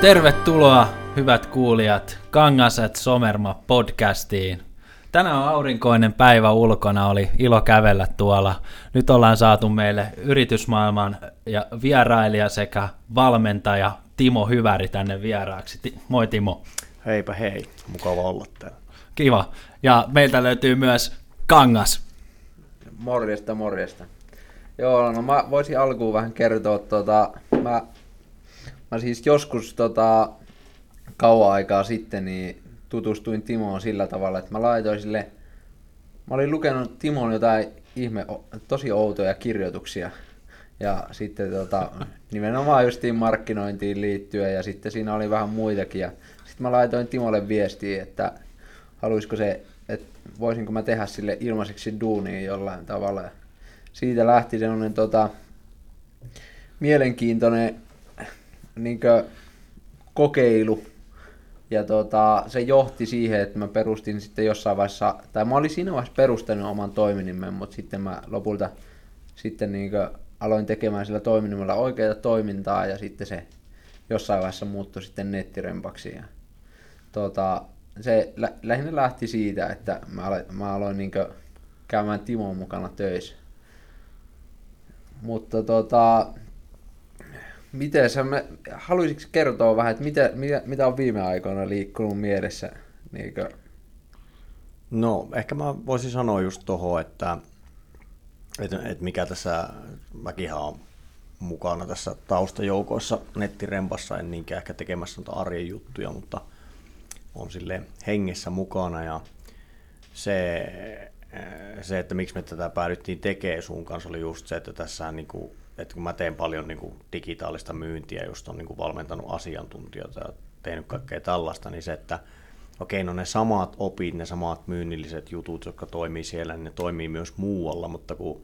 Tervetuloa, hyvät kuulijat, Kangaset Somerma podcastiin. Tänään on aurinkoinen päivä ulkona, oli ilo kävellä tuolla. Nyt ollaan saatu meille yritysmaailman ja vierailija sekä valmentaja Timo Hyväri tänne vieraaksi. Moi Timo. Heipä hei, mukava olla täällä. Kiva. Ja meiltä löytyy myös Kangas. Morjesta, morjesta. Joo, no mä voisin alkuun vähän kertoa, tota, mä, mä siis joskus tota, kauan aikaa sitten niin tutustuin Timoon sillä tavalla, että mä laitoin sille, mä olin lukenut Timon jotain ihme, tosi outoja kirjoituksia. Ja sitten tota, nimenomaan justiin markkinointiin liittyen ja sitten siinä oli vähän muitakin. Ja sitten mä laitoin Timolle viestiä, että haluaisiko se, että voisinko mä tehdä sille ilmaiseksi duunia jollain tavalla. Ja siitä lähti sellainen tota, mielenkiintoinen niin kokeilu. Ja tota, se johti siihen, että mä perustin sitten jossain vaiheessa, tai mä olin siinä vaiheessa perustanut oman toiminimen, mutta sitten mä lopulta sitten niin aloin tekemään sillä toiminimellä oikeaa toimintaa ja sitten se jossain vaiheessa muuttui sitten nettirempaksi. Ja, tota, se lä- lähinnä lähti siitä, että mä aloin, mä aloin niin käymään Timon mukana töissä. Mutta tota, miten sä, me, haluaisitko kertoa vähän, että mitä, mitä, mitä on viime aikoina liikkunut mielessä? Niin kuin... No, ehkä mä voisin sanoa just tuohon, että, että, että mikä tässä, mäkin on mukana tässä taustajoukoissa nettirempassa, en niinkään ehkä tekemässä noita arjen juttuja, mutta on sille hengessä mukana ja se, se, että miksi me tätä päädyttiin tekemään sun kanssa oli just se, että tässä niin kuin, että kun mä teen paljon niin kuin digitaalista myyntiä, just on niin kuin valmentanut asiantuntijoita ja tehnyt kaikkea tällaista, niin se, että okei, no ne samat opit, ne samat myynnilliset jutut, jotka toimii siellä, niin ne toimii myös muualla, mutta kun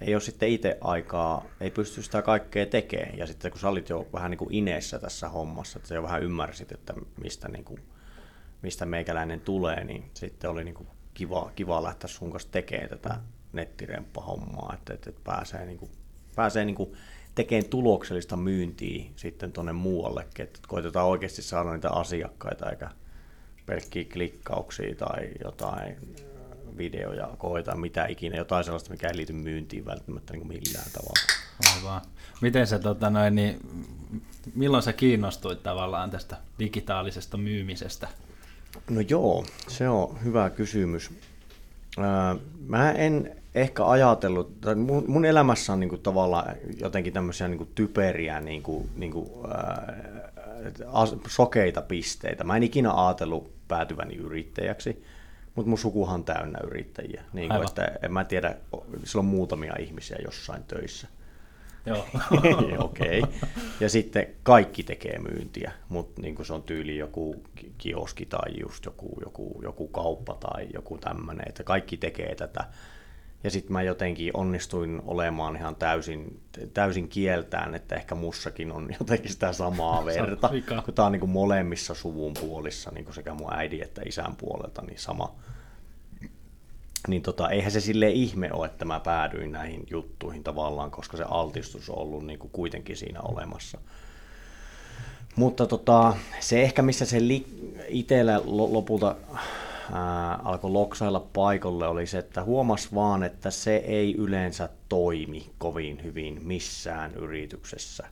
ei ole sitten itse aikaa, ei pysty sitä kaikkea tekemään. Ja sitten kun sä olit jo vähän niin kuin ineessä tässä hommassa, että sä jo vähän ymmärsit, että mistä, niin kuin, mistä meikäläinen tulee, niin sitten oli niin kuin kiva, kiva lähteä sun kanssa tekemään tätä nettiremppa-hommaa, että, että, että pääsee, niin kuin, pääsee niin kuin tekemään tuloksellista myyntiä sitten tuonne muuallekin, että koitetaan oikeasti saada niitä asiakkaita eikä pelkkiä klikkauksia tai jotain videoja, koetaan mitä ikinä, jotain sellaista, mikä ei liity myyntiin välttämättä niin kuin millään tavalla. Aivan. Miten se, tota noin, niin, milloin sä kiinnostuit tavallaan tästä digitaalisesta myymisestä? No joo, se on hyvä kysymys. Mä en ehkä ajatellut, tai mun, mun elämässä on niinku tavallaan jotenkin tämmöisiä niinku typeriä, niinku, niinku, ää, sokeita pisteitä. Mä en ikinä ajatellut päätyväni yrittäjäksi, mutta mun sukuhan on täynnä yrittäjiä. Niin kuin, että en mä tiedä, sillä on muutamia ihmisiä jossain töissä. Joo. Okei. Okay. Ja sitten kaikki tekee myyntiä, mutta niin se on tyyli joku kioski tai just joku, joku, joku kauppa tai joku tämmöinen, että kaikki tekee tätä. Ja sitten mä jotenkin onnistuin olemaan ihan täysin, täysin kieltään, että ehkä mussakin on jotenkin sitä samaa verta. kun tämä on niin kuin molemmissa suvun puolissa, niin kuin sekä mun äidin että isän puolelta, niin sama, niin tota, eihän se sille ihme ole, että mä päädyin näihin juttuihin tavallaan, koska se altistus on ollut niin kuin kuitenkin siinä olemassa. Mutta tota, se ehkä missä se li- itsellä lopulta ää, alkoi loksailla paikalle oli se, että huomas vaan, että se ei yleensä toimi kovin hyvin missään yrityksessä.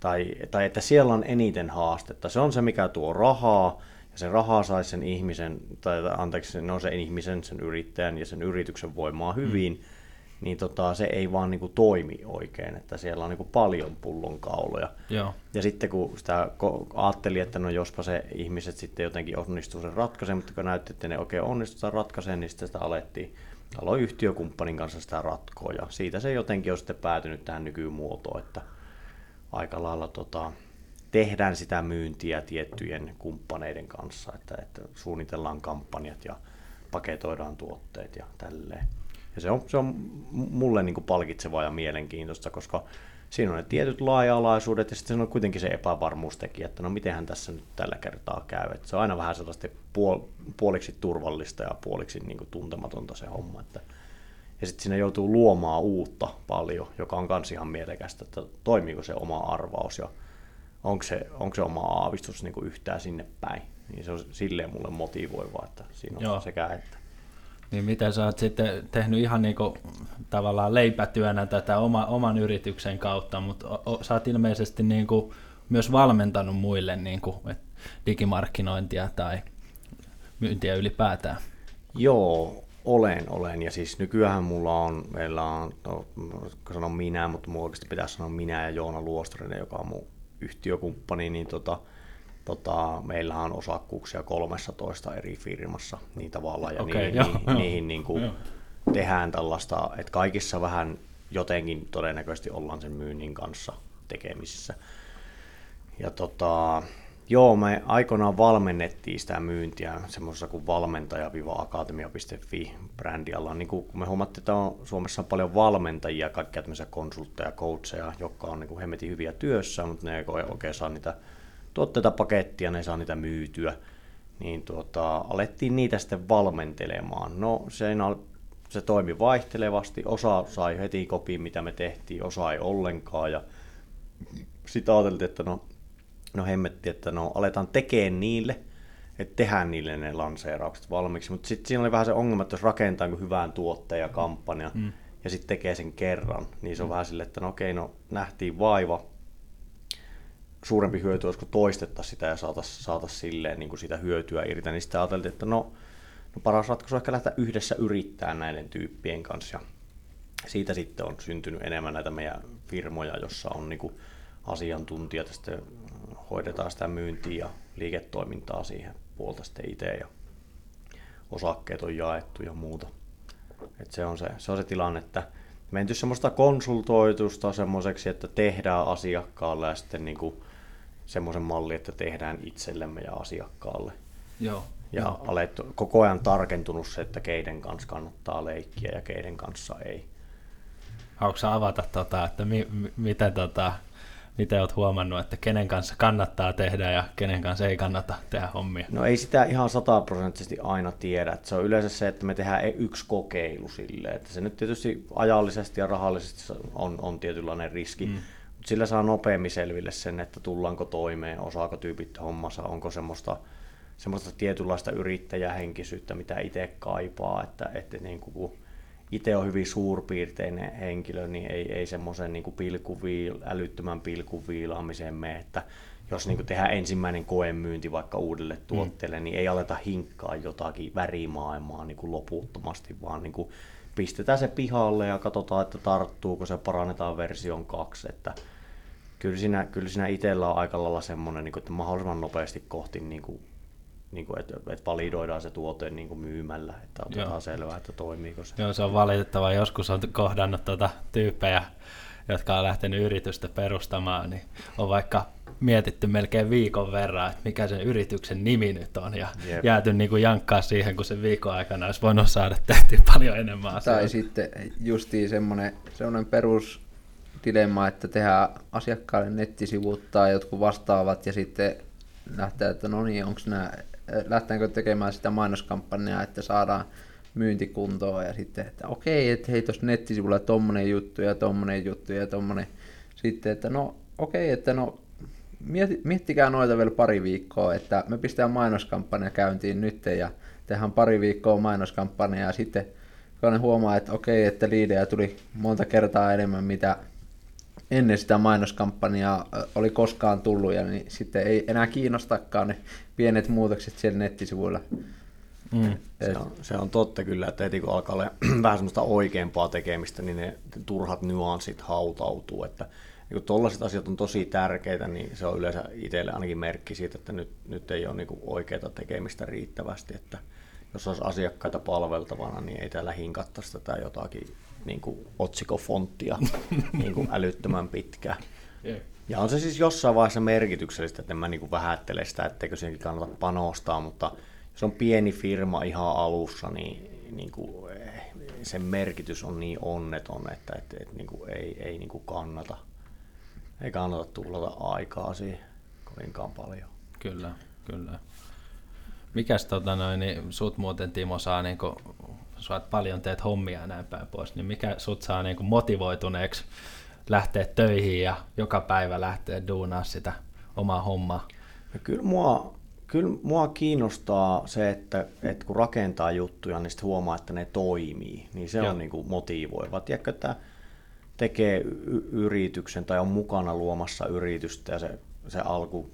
Tai, tai että siellä on eniten haastetta. Se on se, mikä tuo rahaa, ja se raha saisi sen ihmisen, tai anteeksi, no sen ihmisen, sen yrittäjän ja sen yrityksen voimaa hyvin, mm. Niin tota, se ei vaan niin kuin toimi oikein, että siellä on niin kuin paljon pullonkauloja. Joo. Ja sitten kun sitä ajatteli, että no jospa se ihmiset sitten jotenkin onnistuu sen ratkaisemaan, mutta kun näytti, että ne oikein onnistutaan ratkaisemaan, niin sitten sitä alettiin, aloin yhtiökumppanin kanssa sitä ratkoa, ja siitä se jotenkin on sitten päätynyt tähän nykymuotoon, että aika lailla tota, tehdään sitä myyntiä tiettyjen kumppaneiden kanssa, että, että suunnitellaan kampanjat ja paketoidaan tuotteet ja tälleen. Ja se on, se on mulle niin kuin palkitsevaa ja mielenkiintoista, koska siinä on ne tietyt laaja-alaisuudet ja sitten on kuitenkin se epävarmuustekijä, että no mitenhän tässä nyt tällä kertaa käy. Että se on aina vähän sellaista puol- puoliksi turvallista ja puoliksi niin kuin tuntematonta se homma. Että ja sitten siinä joutuu luomaan uutta paljon, joka on myös ihan mielekästä, että toimiiko se oma arvaus ja onko se, onko se oma aavistus niin kuin yhtään sinne päin. Niin se on silleen mulle motivoivaa, että siinä on Joo. sekä että. Niin miten sä oot sitten tehnyt ihan niin kuin, tavallaan leipätyönä tätä oma, oman yrityksen kautta, mutta o, o, sä oot ilmeisesti niin kuin, myös valmentanut muille niin kuin, digimarkkinointia tai myyntiä ylipäätään. Joo, olen, olen. Ja siis nykyään mulla on, meillä on, no, sanon minä, mutta mulla oikeasti pitäisi sanoa minä ja Joona Luostarinen, joka on mun yhtiökumppani, niin tota, tota, meillä on osakkuuksia 13 eri firmassa niin tavallaan, ja okay, niihin, joo, niihin, joo, niihin niin kuin tehdään tällaista, että kaikissa vähän jotenkin todennäköisesti ollaan sen myynnin kanssa tekemisissä. Ja tota, Joo, me aikoinaan valmennettiin sitä myyntiä semmoisessa kuin valmentaja-akatemia.fi brändialla. Niin kuin me huomattiin, että on, Suomessa on paljon valmentajia, kaikkia tämmöisiä konsultteja, coacheja, jotka on niin kuin hemmetin hyviä työssä, mutta ne ei oikein saa niitä tuotteita pakettia, ne saa niitä myytyä. Niin tuota, alettiin niitä sitten valmentelemaan. No se, se toimi vaihtelevasti, osa sai heti kopiin, mitä me tehtiin, osa ei ollenkaan. Ja sitten ajateltiin, että no no hemmetti, että no aletaan tekemään niille, että tehdään niille ne lanseeraukset valmiiksi, mutta sitten siinä oli vähän se ongelma, että jos rakentaa hyvään tuotteen ja kampanja mm. ja sitten tekee sen kerran, niin se on mm. vähän silleen, että no okei, no nähtiin vaiva, suurempi hyöty olisi, kun toistettaisiin sitä ja saataisiin saata silleen niin kuin sitä hyötyä irti, niin sitten ajateltiin, että no, no paras ratkaisu on ehkä lähteä yhdessä yrittämään näiden tyyppien kanssa ja siitä sitten on syntynyt enemmän näitä meidän firmoja, jossa on niin kuin asiantuntijat ja sitten hoidetaan sitä myyntiä ja liiketoimintaa siihen puolta sitten itse ja osakkeet on jaettu ja muuta. Et se, on se, se on se tilanne, että menty semmoista konsultoitusta semmoiseksi, että tehdään asiakkaalle ja sitten niinku semmoisen malli, että tehdään itsellemme ja asiakkaalle. Joo. Ja joo. Alettu, koko ajan tarkentunut se, että keiden kanssa kannattaa leikkiä ja keiden kanssa ei. Haluatko avata, tota, että mi, mi, miten tota, mitä olet huomannut, että kenen kanssa kannattaa tehdä ja kenen kanssa ei kannata tehdä hommia? No ei sitä ihan sataprosenttisesti aina tiedä. Että se on yleensä se, että me tehdään yksi kokeilu silleen, että se nyt tietysti ajallisesti ja rahallisesti on, on tietynlainen riski, mm. Sillä saa nopeammin selville sen, että tullaanko toimeen, osaako tyypit hommassa, onko semmoista, semmoista tietynlaista yrittäjähenkisyyttä, mitä itse kaipaa, että, että niin kuin, itse on hyvin suurpiirteinen henkilö, niin ei, ei semmoisen niin pilkuviil, älyttömän pilkuviilaamiseen mene, että jos niin tehdään ensimmäinen koemyynti vaikka uudelle mm. tuotteelle, mm. niin ei aleta hinkkaa jotakin värimaailmaa niin kuin loputtomasti, vaan niin kuin pistetään se pihalle ja katsotaan, että tarttuuko se, parannetaan version kaksi, että kyllä siinä, kyllä siinä itsellä on aika lailla semmoinen, niin kuin, että mahdollisimman nopeasti kohti niin kuin niin kuin, että, että validoidaan se tuote niin kuin myymällä, että otetaan Joo. selvää, että toimiiko se. Joo, se on valitettavaa. Joskus on kohdannut tuota tyyppejä, jotka on lähtenyt yritystä perustamaan, niin on vaikka mietitty melkein viikon verran, että mikä sen yrityksen nimi nyt on, ja Jep. jääty niin kuin jankkaa siihen, kun se viikon aikana olisi voinut saada tehtyä paljon enemmän asioita. Tai sitten justiin semmoinen, semmoinen perus dilemma, että tehdään asiakkaalle nettisivut tai jotkut vastaavat, ja sitten lähtee, että no niin, onko nämä lähteekö tekemään sitä mainoskampanjaa, että saadaan myyntikuntoa ja sitten, että okei, että hei tuossa nettisivulla tommonen juttu ja tommonen juttu ja tommonen. Sitten, että no okei, että no miettikää noita vielä pari viikkoa, että me pistetään mainoskampanja käyntiin nyt ja tehdään pari viikkoa mainoskampanjaa ja sitten kun ne huomaa, että okei, että liidejä tuli monta kertaa enemmän, mitä ennen sitä mainoskampanjaa oli koskaan tullut, ja niin sitten ei enää kiinnostakaan ne pienet muutokset siellä nettisivuilla. Mm. Se, on, se on totta kyllä, että heti kun alkaa olla vähän semmoista oikeampaa tekemistä, niin ne turhat nyanssit hautautuu, että niin kun tollaiset asiat on tosi tärkeitä, niin se on yleensä itselle ainakin merkki siitä, että nyt, nyt ei ole niin oikeaa tekemistä riittävästi, että jos olisi asiakkaita palveltavana, niin ei täällä hinkattaisi tätä jotakin niin kuin otsikofonttia niin kuin älyttömän pitkä. Ja on se siis jossain vaiheessa merkityksellistä, että en mä niin kuin vähättele sitä, etteikö siihenkin kannata panostaa, mutta jos on pieni firma ihan alussa, niin, niin kuin, eh, sen merkitys on niin onneton, että, että, että niin kuin ei, ei niin kuin kannata, ei kannata tuhlata aikaa siihen kovinkaan paljon. Kyllä, kyllä. Mikäs tota noin, niin sut muuten Timo saa niin sä paljon teet hommia ja näin päin pois, niin mikä sut saa niin kuin motivoituneeksi lähteä töihin ja joka päivä lähteä duunaa sitä oma homma? No kyllä mua, kyllä mua kiinnostaa se, että, että kun rakentaa juttuja, niin sitten huomaa, että ne toimii. Niin se Joo. on niin kuin motivoiva. Tiedätkö, että tekee y- yrityksen tai on mukana luomassa yritystä ja se, se alku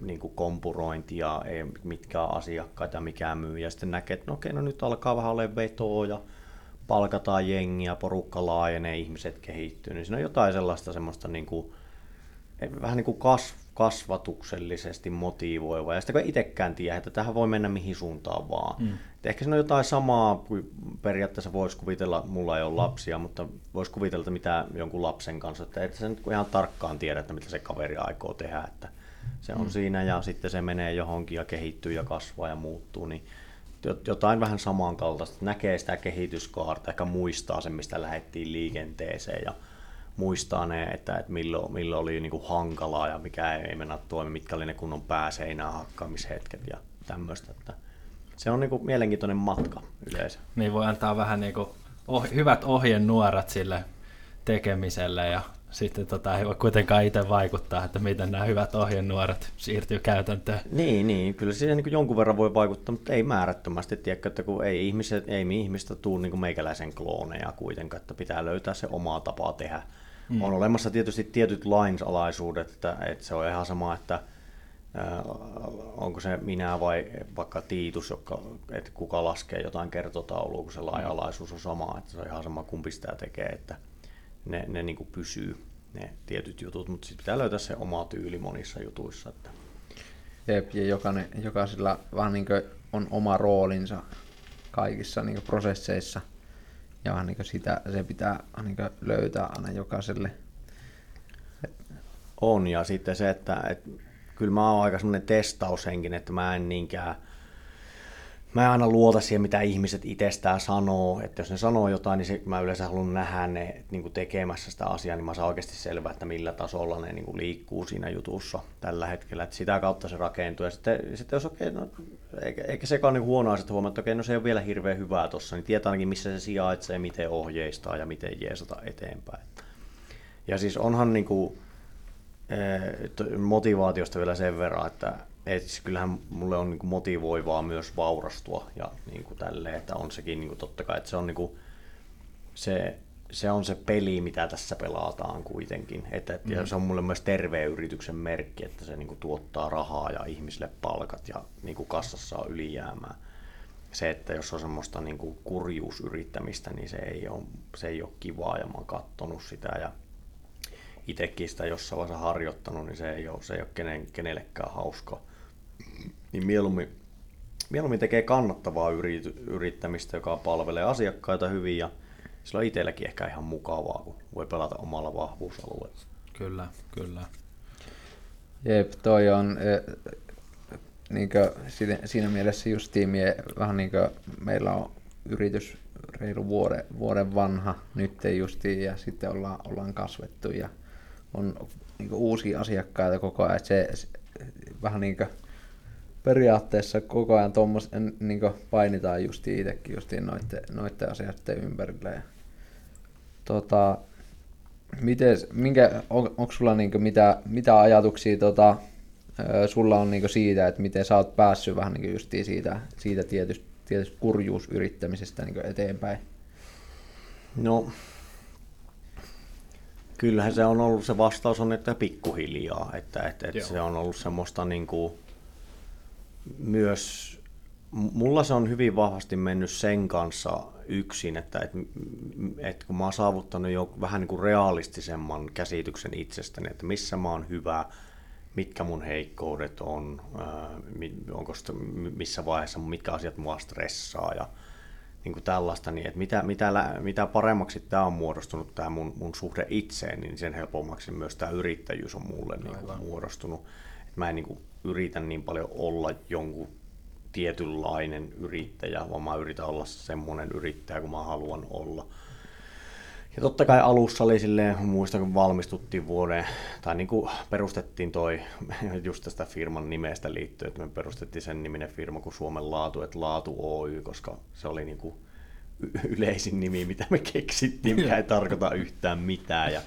niin kuin kompurointi ja ei mitkään asiakkaita, mikään myy. Ja sitten näkee, että no okei, no nyt alkaa vähän olla vetoa ja palkataan jengiä, porukka laajenee, ihmiset kehittyy. Niin siinä on jotain sellaista semmoista niin kuin, vähän niin kuin kasv, kasvatuksellisesti motivoiva. Ja sitten kun itsekään tiedä, että tähän voi mennä mihin suuntaan vaan. Mm. ehkä se on jotain samaa kuin periaatteessa voisi kuvitella, mulla ei ole lapsia, mutta voisi kuvitella, että mitä jonkun lapsen kanssa, että et sen ihan tarkkaan tiedä, että mitä se kaveri aikoo tehdä. Että se on mm. siinä ja sitten se menee johonkin ja kehittyy ja kasvaa ja muuttuu, niin jotain vähän samankaltaista. Näkee sitä kehityskaarta, ehkä muistaa sen, mistä lähdettiin liikenteeseen ja muistaa ne, että, että milloin, milloin oli niin kuin hankalaa ja mikä ei mennä toimi, mitkä oli ne kunnon pääseinää hakkaamishetket ja tämmöistä. Että se on niin kuin mielenkiintoinen matka yleensä. Niin voi antaa vähän niin kuin oh, hyvät ohjenuorat sille tekemiselle ja sitten tota, ei voi kuitenkaan itse vaikuttaa, että miten nämä hyvät ohjenuoret siirtyy käytäntöön. Niin, niin kyllä siihen niin jonkun verran voi vaikuttaa, mutta ei määrättömästi. Tiedätkö, että kun ei, ihmiset, ei ihmistä tule niin meikäläisen klooneja kuitenkaan, että pitää löytää se oma tapa tehdä. Mm. On olemassa tietysti tietyt lainsalaisuudet, että, että se on ihan sama, että onko se minä vai vaikka Tiitus, joka, että kuka laskee jotain kertotaulua, kun se laajalaisuus on sama, että se on ihan sama kumpi sitä tekee, että ne, ne niin kuin pysyy ne tietyt jutut, mutta sitten pitää löytää se oma tyyli monissa jutuissa. Että. Jep, ja jokainen, jokaisella vähän niin on oma roolinsa kaikissa niin prosesseissa, ja vähän niin sitä se pitää niin löytää aina jokaiselle. On, ja sitten se, että, että kyllä mä oon aika semmoinen testaushenkinen, että mä en niinkään mä en aina luota siihen, mitä ihmiset itsestään sanoo, että jos ne sanoo jotain, niin se, mä yleensä haluan nähdä ne niin kuin tekemässä sitä asiaa, niin mä saan oikeasti selvää, että millä tasolla ne niin kuin liikkuu siinä jutussa tällä hetkellä, että sitä kautta se rakentuu. Ja sitten, sitten jos okei, no, eikä, eikä sekaan niin huono asia, että huomaa, että okei, no se ei ole vielä hirveän hyvää tuossa, niin tietää ainakin missä se sijaitsee, miten ohjeistaa ja miten jeesata eteenpäin. Ja siis onhan niin kuin, eh, motivaatiosta vielä sen verran, että et siis kyllähän mulle on niin motivoivaa myös vaurastua ja niin kuin tälleen, että on sekin niin kuin totta kai, että se on niin kuin, se, se on se peli, mitä tässä pelataan kuitenkin. Että, mm. Se on mulle myös terveen yrityksen merkki, että se niin kuin, tuottaa rahaa ja ihmisille palkat ja niin kuin kassassa on ylijäämää. Se, että jos on semmoista niin kuin kurjuusyrittämistä, niin se ei ole, se ei ole kivaa ja mä oon kattonut sitä ja itsekin sitä jossain vaiheessa harjoittanut, niin se ei ole, se ei ole kenen, kenellekään hauska niin mieluummin, mieluummin tekee kannattavaa yrittämistä, joka palvelee asiakkaita hyvin ja sillä on itselläkin ehkä ihan mukavaa, kun voi pelata omalla vahvuusalueella. Kyllä, kyllä. Jep, toi on e, niinkö, siinä, siinä mielessä justiin mie, vähän niin kuin meillä on yritys reilu vuoden, vuoden vanha nyt justiin ja sitten ollaan, ollaan kasvettu ja on niin uusia asiakkaita koko ajan. Se, se vähän niin kuin periaatteessa koko ajan tuommois, niin painitaan justiin itsekin justiin noiden, noiden asioiden ympärille. Ja, tota, mites, minkä, on, onko sulla niin mitä, mitä ajatuksia tota, sulla on niin siitä, että miten sä oot päässyt vähän niin justiin siitä, siitä tietystä, tietystä kurjuusyrittämisestä niin eteenpäin? No, kyllähän se on ollut, se vastaus on, että pikkuhiljaa, että, että, että se on ollut semmoista niin kuin, myös, mulla se on hyvin vahvasti mennyt sen kanssa yksin, että et, et kun mä oon saavuttanut jo vähän niin kuin realistisemman käsityksen itsestäni, että missä mä oon hyvä, mitkä mun heikkoudet on, onko sitä, missä vaiheessa, mitkä asiat mua stressaa ja niin kuin tällaista, niin että mitä, mitä, mitä paremmaksi tämä on muodostunut, tämä mun, mun suhde itseen, niin sen helpommaksi myös tämä yrittäjyys on mulle niin kuin muodostunut. Et mä en niin kuin yritä niin paljon olla jonkun tietynlainen yrittäjä, vaan mä yritän olla semmoinen yrittäjä kuin mä haluan olla. Ja totta kai alussa oli silleen, muistan kun valmistuttiin vuoden, tai niin kuin perustettiin toi, just tästä firman nimestä liittyen, että me perustettiin sen niminen firma kuin Suomen Laatu, että Laatu Oy, koska se oli niin kuin yleisin nimi, mitä me keksittiin, mikä ei tarkoita yhtään mitään. Ja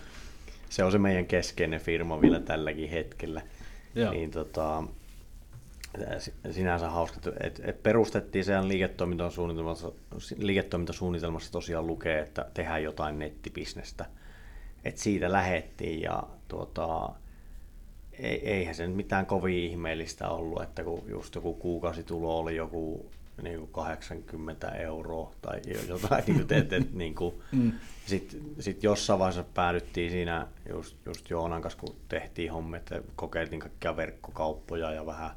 se on se meidän keskeinen firma vielä tälläkin hetkellä. Joo. niin tota, sinänsä hauska, että et perustettiin sen liiketoimintasuunnitelmassa, liiketoimintasuunnitelmassa tosiaan lukee, että tehdään jotain nettibisnestä. Et siitä lähettiin ja tuota, ei, eihän se nyt mitään kovin ihmeellistä ollut, että kun just joku kuukausitulo oli joku niin kuin 80 euroa tai jotain, niin kuin teet, et, niin kuin, mm. sitten sit jossain vaiheessa päädyttiin siinä just, just Joonan kanssa, kun tehtiin hommi, että kokeiltiin kaikkia verkkokauppoja ja vähän,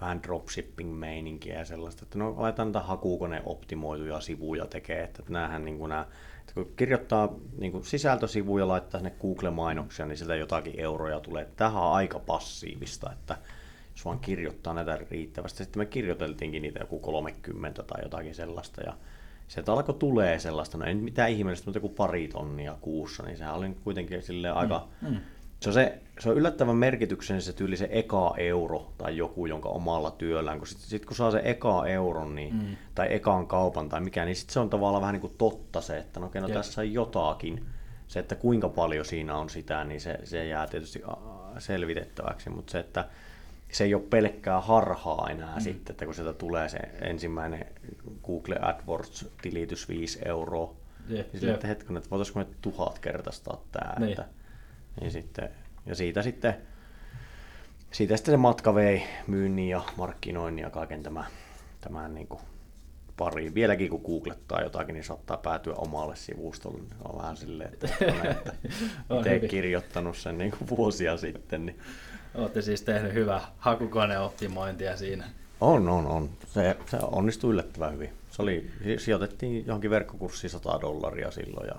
vähän dropshipping-meininkiä ja sellaista, että no aletaan näitä hakukone optimoituja sivuja tekee, että näähän niin kuin nämä että kun kirjoittaa niin kuin sisältösivuja laittaa sinne Google-mainoksia, niin sieltä jotakin euroja tulee. Tähän on aika passiivista, että jos vaan kirjoittaa näitä riittävästi. Sitten me kirjoiteltiinkin niitä joku 30 tai jotakin sellaista. Ja sieltä alkoi tulee sellaista, no ei mitään ihmeellistä, mutta joku pari tonnia kuussa, niin sehän oli kuitenkin sille aika... Mm. Mm. Se on, se, se on yllättävän merkityksen se tyyli se eka euro tai joku, jonka omalla työllään, kun sitten sit kun saa se eka euron niin, mm. tai ekaan kaupan tai mikä, niin sitten se on tavallaan vähän niin kuin totta se, että no, okay, no tässä on jotakin. Se, että kuinka paljon siinä on sitä, niin se, se jää tietysti selvitettäväksi, mutta se, että se ei ole pelkkää harhaa enää mm. sitten, että kun sieltä tulee se ensimmäinen Google AdWords-tilitys 5 euroa, jep, niin että hetken, että voitaisiinko me tuhat kertaistaa tämä, niin. Että, niin sitten, ja siitä sitten, siitä sitten se matka vei myynnin ja markkinoinnin ja kaiken tämän, tämän niin kuin pariin. Vieläkin kun googlettaa jotakin, niin saattaa päätyä omalle sivustolle. Se on vähän silleen, että, että itse kirjoittanut sen niin kuin vuosia sitten. Niin Olette siis tehnyt hyvää hakukoneoptimointia siinä. On, on, on. Se, se onnistui yllättävän hyvin. Se oli, sijoitettiin johonkin verkkokurssiin 100 dollaria silloin ja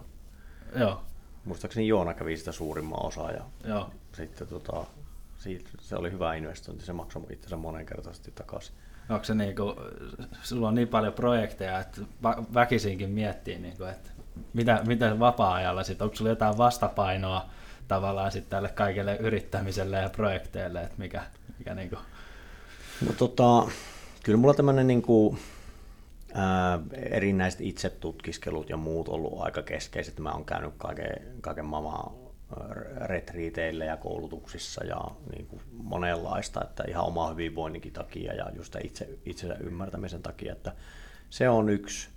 Joo. Muistaakseni Joona kävi sitä suurimman osa ja Joo. sitten tota, siitä, se oli hyvä investointi, se maksoi itsensä monenkertaisesti takaisin. Onko se niin kuin, sulla on niin paljon projekteja, että väkisinkin miettii, niin kuin, että mitä, mitä vapaa-ajalla sitten, onko sulla jotain vastapainoa tavallaan sitten tälle kaikelle yrittämiselle ja projekteille, että mikä, mikä niin kuin... No tota, kyllä mulla tämmöinen niin kuin, ää, erinäiset itsetutkiskelut ja muut ollut aika keskeiset. Mä oon käynyt kaiken, kaiken maailman retriiteille ja koulutuksissa ja niin kuin monenlaista, että ihan oma hyvinvoinninkin takia ja just itse, itsensä ymmärtämisen takia, että se on yksi.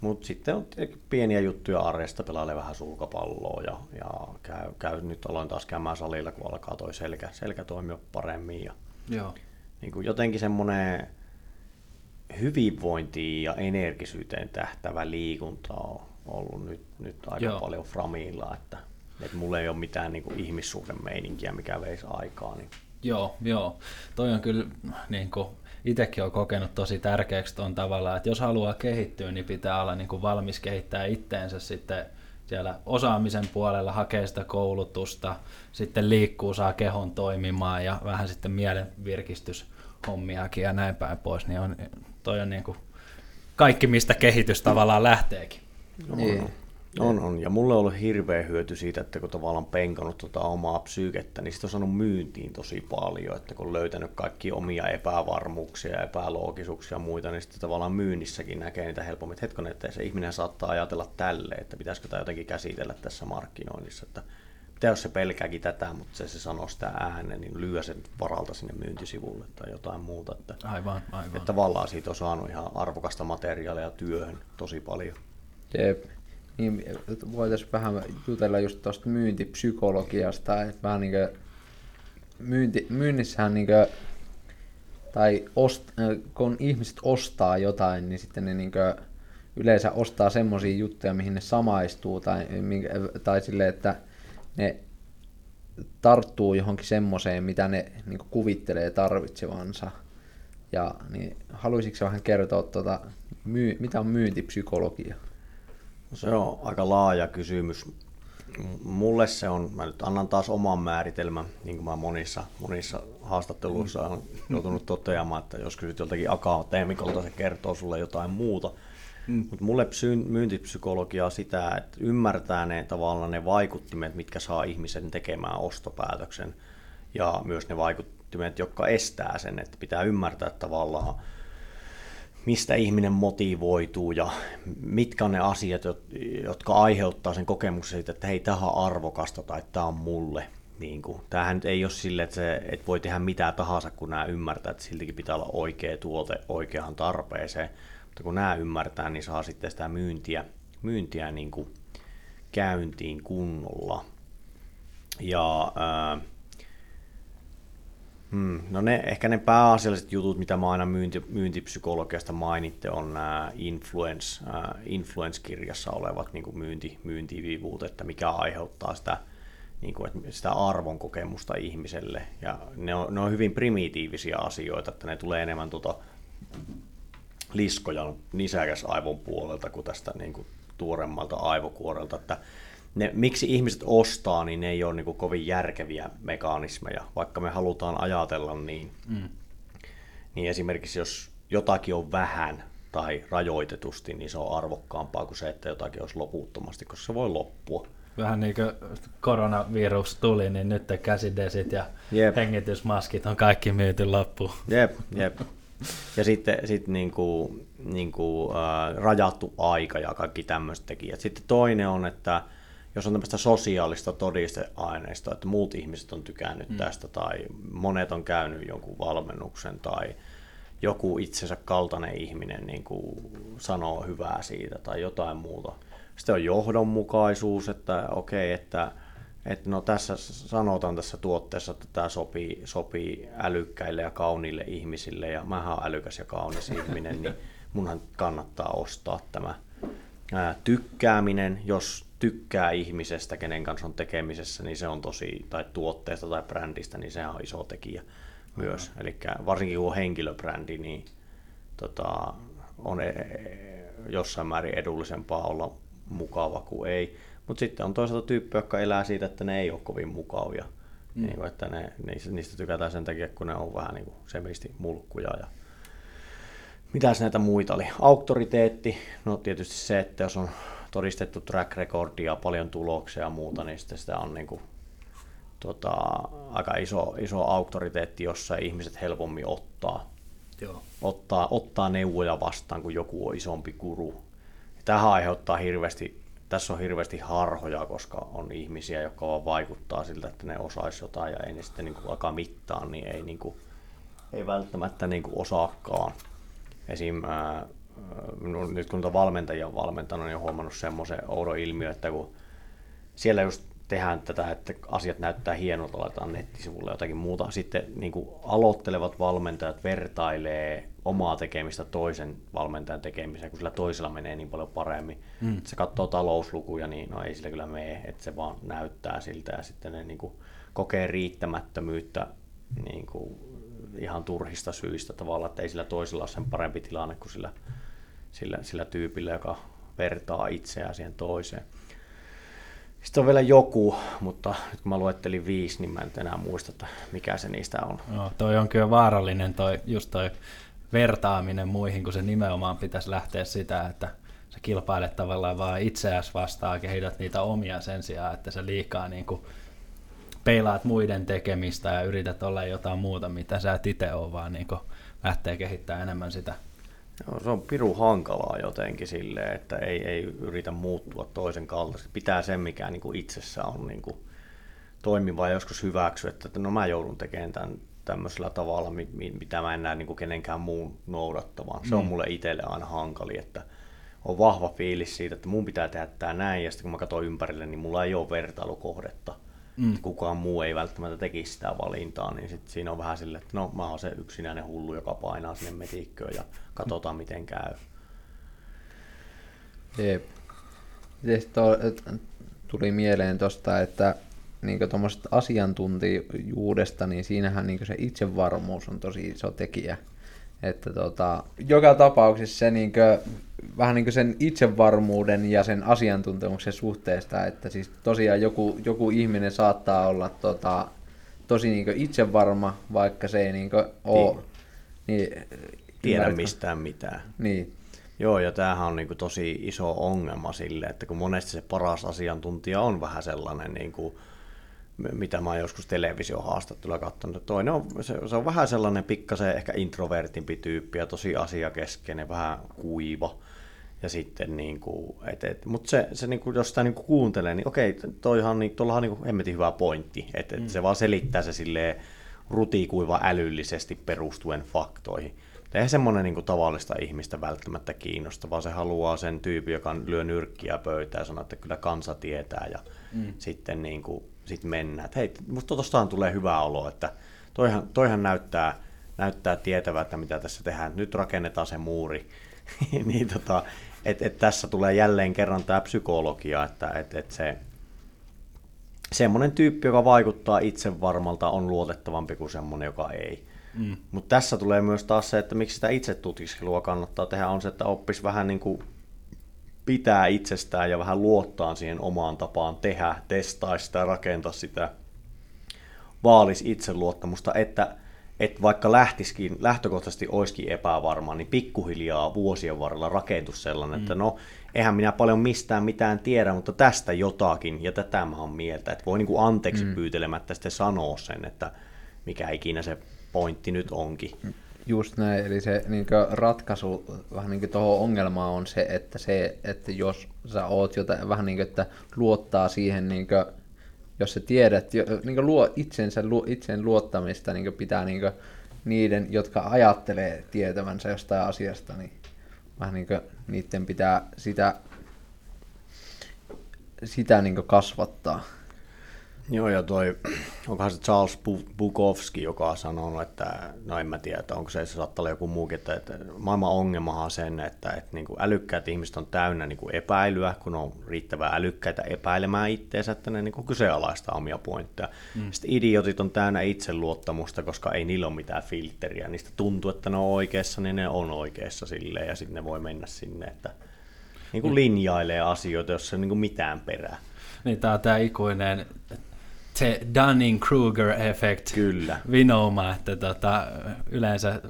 Mutta sitten on pieniä juttuja arjesta, pelailee vähän sulkapalloa ja, ja käy, käy, nyt aloin taas käymään salilla, kun alkaa toi selkä, selkä toimia paremmin. Ja, Joo. Niin kuin jotenkin semmoinen hyvinvointiin ja energisyyteen tähtävä liikunta on ollut nyt, nyt aika Joo. paljon framilla, että, että mulla ei ole mitään niin kuin ihmissuhdemeininkiä, mikä veisi aikaa. Niin. Joo, joo. Toi on kyllä niin kuin, itsekin olen kokenut tosi tärkeäksi tuon tavalla, että jos haluaa kehittyä, niin pitää olla niin kuin valmis kehittää itteensä sitten siellä osaamisen puolella, hakee sitä koulutusta, sitten liikkuu, saa kehon toimimaan ja vähän sitten mielen virkistyshommiakin ja näin päin pois, niin on, toi on niin kuin kaikki, mistä kehitys tavallaan lähteekin. No, niin. On, on. Ja mulle on ollut hirveä hyöty siitä, että kun tavallaan penkannut tuota omaa psyykettä, niin sitten on saanut myyntiin tosi paljon, että kun on löytänyt kaikki omia epävarmuuksia ja epäloogisuuksia ja muita, niin sitten tavallaan myynnissäkin näkee niitä helpommin. Että hetkonen, että se ihminen saattaa ajatella tälle, että pitäisikö tämä jotenkin käsitellä tässä markkinoinnissa, että mitä jos se pelkääkin tätä, mutta se, se sanoo sitä ääneen, niin lyö sen varalta sinne myyntisivulle tai jotain muuta. Että, aivan, aivan. Että tavallaan siitä on saanut ihan arvokasta materiaalia työhön tosi paljon. Jep niin voitaisiin vähän jutella just tuosta myyntipsykologiasta, että vähän niin kuin myynti, myynnissähän niin kuin, tai ost, kun ihmiset ostaa jotain, niin sitten ne niin kuin yleensä ostaa semmoisia juttuja, mihin ne samaistuu, tai, tai sille, että ne tarttuu johonkin semmoiseen, mitä ne niin kuvittelee tarvitsevansa. Ja niin, haluaisitko vähän kertoa, tuota, myy, mitä on myyntipsykologia? Se on aika laaja kysymys. Mulle se on, mä nyt annan taas oman määritelmän, niin kuin mä monissa, monissa haastatteluissa olen joutunut toteamaan, että jos kysyt joltakin akateemikolta, se kertoo sulle jotain muuta. Mm. Mutta mulle psy- myyntipsykologia on sitä, että ymmärtää ne tavallaan ne vaikuttimet, mitkä saa ihmisen tekemään ostopäätöksen, ja myös ne vaikuttimet, jotka estää sen, että pitää ymmärtää tavallaan mistä ihminen motivoituu ja mitkä on ne asiat, jotka aiheuttaa sen kokemuksen siitä, että hei, tämä on arvokasta tai tämä on mulle. niin kuin, tämähän nyt ei ole sille, että, se, että voi tehdä mitä tahansa, kun nämä ymmärtää, että siltikin pitää olla oikea tuote oikeaan tarpeeseen. Mutta kun nämä ymmärtää, niin saa sitten sitä myyntiä, myyntiä niin kuin käyntiin kunnolla. Ja ää, Hmm, no ne, ehkä ne pääasialliset jutut, mitä mä aina myynti, myyntipsykologiasta mainitte, on nämä influence, äh, influence-kirjassa olevat niin kuin myynti, myyntivivuut, että mikä aiheuttaa sitä, niin kuin, että sitä arvon kokemusta ihmiselle. Ja ne on, ne on hyvin primitiivisiä asioita, että ne tulee enemmän tuota liskojan nisäkäsaivon puolelta kuin tästä niin kuin tuoremmalta aivokuorelta, että ne, miksi ihmiset ostaa, niin ne ei ole niin kuin kovin järkeviä mekanismeja, vaikka me halutaan ajatella niin. Mm. Niin esimerkiksi jos jotakin on vähän tai rajoitetusti, niin se on arvokkaampaa kuin se, että jotakin olisi loputtomasti, koska se voi loppua. Vähän niin kuin koronavirus tuli, niin nyt käsidesit ja jep. hengitysmaskit on kaikki myyty loppuun. Jep, jep. Ja sitten sit niin kuin, niin kuin, äh, rajattu aika ja kaikki tämmöiset tekijät. Sitten toinen on, että jos on tämmöistä sosiaalista todisteaineistoa, että muut ihmiset on tykännyt mm. tästä tai monet on käynyt jonkun valmennuksen tai joku itsensä kaltainen ihminen niin kuin sanoo hyvää siitä tai jotain muuta. Sitten on johdonmukaisuus, että okei, okay, että, että no tässä sanotaan tässä tuotteessa, että tämä sopii, sopii älykkäille ja kauniille ihmisille ja mä oon älykäs ja kaunis ihminen, niin munhan kannattaa ostaa tämä. Ää, tykkääminen, jos tykkää ihmisestä, kenen kanssa on tekemisessä, niin se on tosi, tai tuotteesta tai brändistä, niin se on iso tekijä myös. Eli varsinkin kun on henkilöbrändi, niin tota, on e- e- jossain määrin edullisempaa olla mukava kuin ei. Mutta sitten on toisaalta tyyppiä, jotka elää siitä, että ne ei ole kovin mukavia. Mm. Niin kuin, että ne, niistä tykätään sen takia, kun ne on vähän niin kuin semisti mulkkuja. Ja... Mitäs näitä muita oli? Auktoriteetti, no tietysti se, että jos on todistettu track recordia, paljon tuloksia ja muuta, niin sitten sitä on niin kuin, tota, aika iso, iso auktoriteetti, jossa ihmiset helpommin ottaa, Joo. ottaa, ottaa neuvoja vastaan, kun joku on isompi kuru. Tähän aiheuttaa hirveästi, tässä on hirveästi harhoja, koska on ihmisiä, jotka vaan vaikuttaa siltä, että ne osaisi jotain ja ei ne sitten niin kuin alkaa mittaan, niin ei, niin kuin, ei välttämättä niin kuin osaakaan. Esim. Ää, nyt kun valmentajia on valmentanut, niin on huomannut semmoisen oudon ilmiö, että kun siellä just tehdään tätä, että asiat näyttää hienolta, laitetaan nettisivulle jotakin muuta. Sitten niin kuin aloittelevat valmentajat vertailee omaa tekemistä toisen valmentajan tekemiseen, kun sillä toisella menee niin paljon paremmin. Mm. Se katsoo talouslukuja, niin no ei sillä kyllä mene, että se vaan näyttää siltä ja sitten ne niin kuin kokee riittämättömyyttä niin kuin ihan turhista syistä tavallaan, että ei sillä toisella ole sen parempi tilanne kuin sillä sillä, sillä tyypillä, joka vertaa itseään siihen toiseen. Sitten on vielä joku, mutta nyt kun mä luettelin viisi, niin mä en enää muista, että mikä se niistä on. No, toi on kyllä vaarallinen toi, just toi vertaaminen muihin, kun se nimenomaan pitäisi lähteä sitä, että sä kilpailet tavallaan vaan itseäsi vastaan, kehität niitä omia sen sijaan, että sä liikaa niin kuin peilaat muiden tekemistä ja yrität olla jotain muuta, mitä sä et itse ole, vaan niin lähtee kehittämään enemmän sitä Joo, se on piru hankalaa jotenkin silleen, että ei, ei yritä muuttua toisen kaltaisesti. Pitää sen, mikä niin kuin itsessä on niin kuin toimiva ja joskus hyväksyä, että no mä joudun tekemään tämän tämmöisellä tavalla, mitä mä en näe niin kuin kenenkään muun noudattavan. Se on mm. mulle itselle aina hankali, että on vahva fiilis siitä, että mun pitää tehdä tämä näin, ja sitten kun mä katson ympärille, niin mulla ei ole vertailukohdetta mm. kukaan muu ei välttämättä tekisi sitä valintaa, niin sit siinä on vähän silleen, että no mä oon se yksinäinen hullu, joka painaa sinne metikköön ja katsotaan miten käy. Jep. tuli mieleen tuosta, että niin asiantuntijuudesta, niin siinähän niin se itsevarmuus on tosi iso tekijä. Että tota, joka tapauksessa se niin kuin, vähän niin kuin sen itsevarmuuden ja sen asiantuntemuksen suhteesta, että siis tosiaan joku, joku ihminen saattaa olla tota, tosi niin itsevarma, vaikka se ei niin ole... Niin, tiedä mistään mitään. Niin. Joo, ja tämähän on niin kuin tosi iso ongelma sille, että kun monesti se paras asiantuntija on vähän sellainen niin kuin, mitä mä oon joskus televisiohaastattelulla katsonut. Toinen on, se, se on vähän sellainen pikkasen ehkä introvertimpi tyyppi ja tosi asiakeskeinen, vähän kuiva. Ja sitten, niin kuin, et, et, mutta se, se niin kuin, jos sitä niin kuin kuuntelee, niin okei, toihan, niin, tuollahan niin hemmetin hyvä pointti, että et mm. se vaan selittää se silleen rutikuiva älyllisesti perustuen faktoihin. Eihän semmoinen niin kuin, tavallista ihmistä välttämättä kiinnosta, vaan se haluaa sen tyypin, joka lyö nyrkkiä pöytään ja sanoo, että kyllä kansa tietää ja mm. sitten niin kuin, sit mennään. Että hei, musta tuostahan tulee hyvä olo, että toihan, toihan näyttää, näyttää tietävältä, mitä tässä tehdään. Nyt rakennetaan se muuri. niin tota, et, et tässä tulee jälleen kerran tämä psykologia, että et, et se semmoinen tyyppi, joka vaikuttaa itse varmalta, on luotettavampi kuin semmoinen, joka ei. Mm. Mutta tässä tulee myös taas se, että miksi sitä itse tutkiskelua kannattaa tehdä, on se, että oppisi vähän niin kuin pitää itsestään ja vähän luottaa siihen omaan tapaan tehdä, testaa sitä, rakentaa sitä, vaalisi itseluottamusta, että, että vaikka lähtisikin, lähtökohtaisesti olisikin epävarma, niin pikkuhiljaa vuosien varrella rakentus sellainen, mm. että no, eihän minä paljon mistään mitään tiedä, mutta tästä jotakin, ja tätä mä oon mieltä, että voi niin kuin anteeksi mm. pyytelemättä sitten sanoa sen, että mikä ikinä se pointti nyt onkin. Just näin, eli se niin ratkaisu vähän niin tuohon ongelmaan on se, että se, että jos sä oot jotain, vähän niin kuin, että luottaa siihen, niin kuin, jos sä tiedät, niin luo itsensä, luo, itseen luottamista niin pitää niin niiden, jotka ajattelee tietävänsä jostain asiasta, niin vähän niin kuin, niiden pitää sitä, sitä niin kasvattaa. Joo, ja toi, onkohan se Charles Bukowski, joka on sanonut, että, no en mä tiedä, että onko se, se saattaa olla joku muukin, että, että maailman ongelmahan on sen, että, että niin kuin älykkäät ihmiset on täynnä niin kuin epäilyä, kun on riittävän älykkäitä epäilemään itseensä, että ne niin kuin kyseenalaistaa omia pointteja. Mm. Sitten idiotit on täynnä itseluottamusta, koska ei niillä ole mitään filteriä. Niistä tuntuu, että ne on oikeassa, niin ne on oikeassa silleen, ja sitten ne voi mennä sinne, että niin kuin linjailee asioita, jossa ei niin kuin mitään perää. Niin, tämä on tämä ikuinen se Dunning-Kruger-efekt Kyllä. vinouma, että tota, yleensä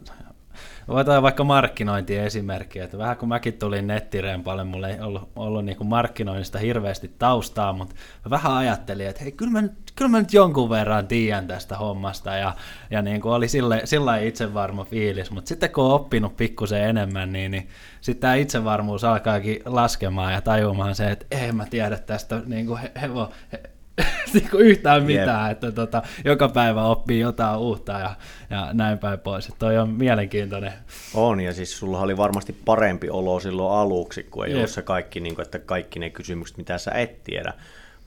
Otetaan vaikka markkinointiesimerkki, että vähän kun mäkin tulin nettirempalle, mulla ei ollut, ollut niin kuin markkinoinnista hirveästi taustaa, mutta mä vähän ajattelin, että hei, kyllä mä, kyllä mä nyt jonkun verran tiedän tästä hommasta, ja, ja niin kuin oli sillä, sillä itsevarma fiilis, mutta sitten kun on oppinut pikkusen enemmän, niin, niin sitten tämä itsevarmuus alkaakin laskemaan ja tajumaan se, että ei mä tiedä tästä niin kuin hevo, he, niin kuin yhtään mitään, yep. että tota, joka päivä oppii jotain uutta ja, ja näin päin pois. Että toi on mielenkiintoinen. On, ja siis sulla oli varmasti parempi olo silloin aluksi, kun ei yep. ole se kaikki, niin kuin, että kaikki ne kysymykset, mitä sä et tiedä.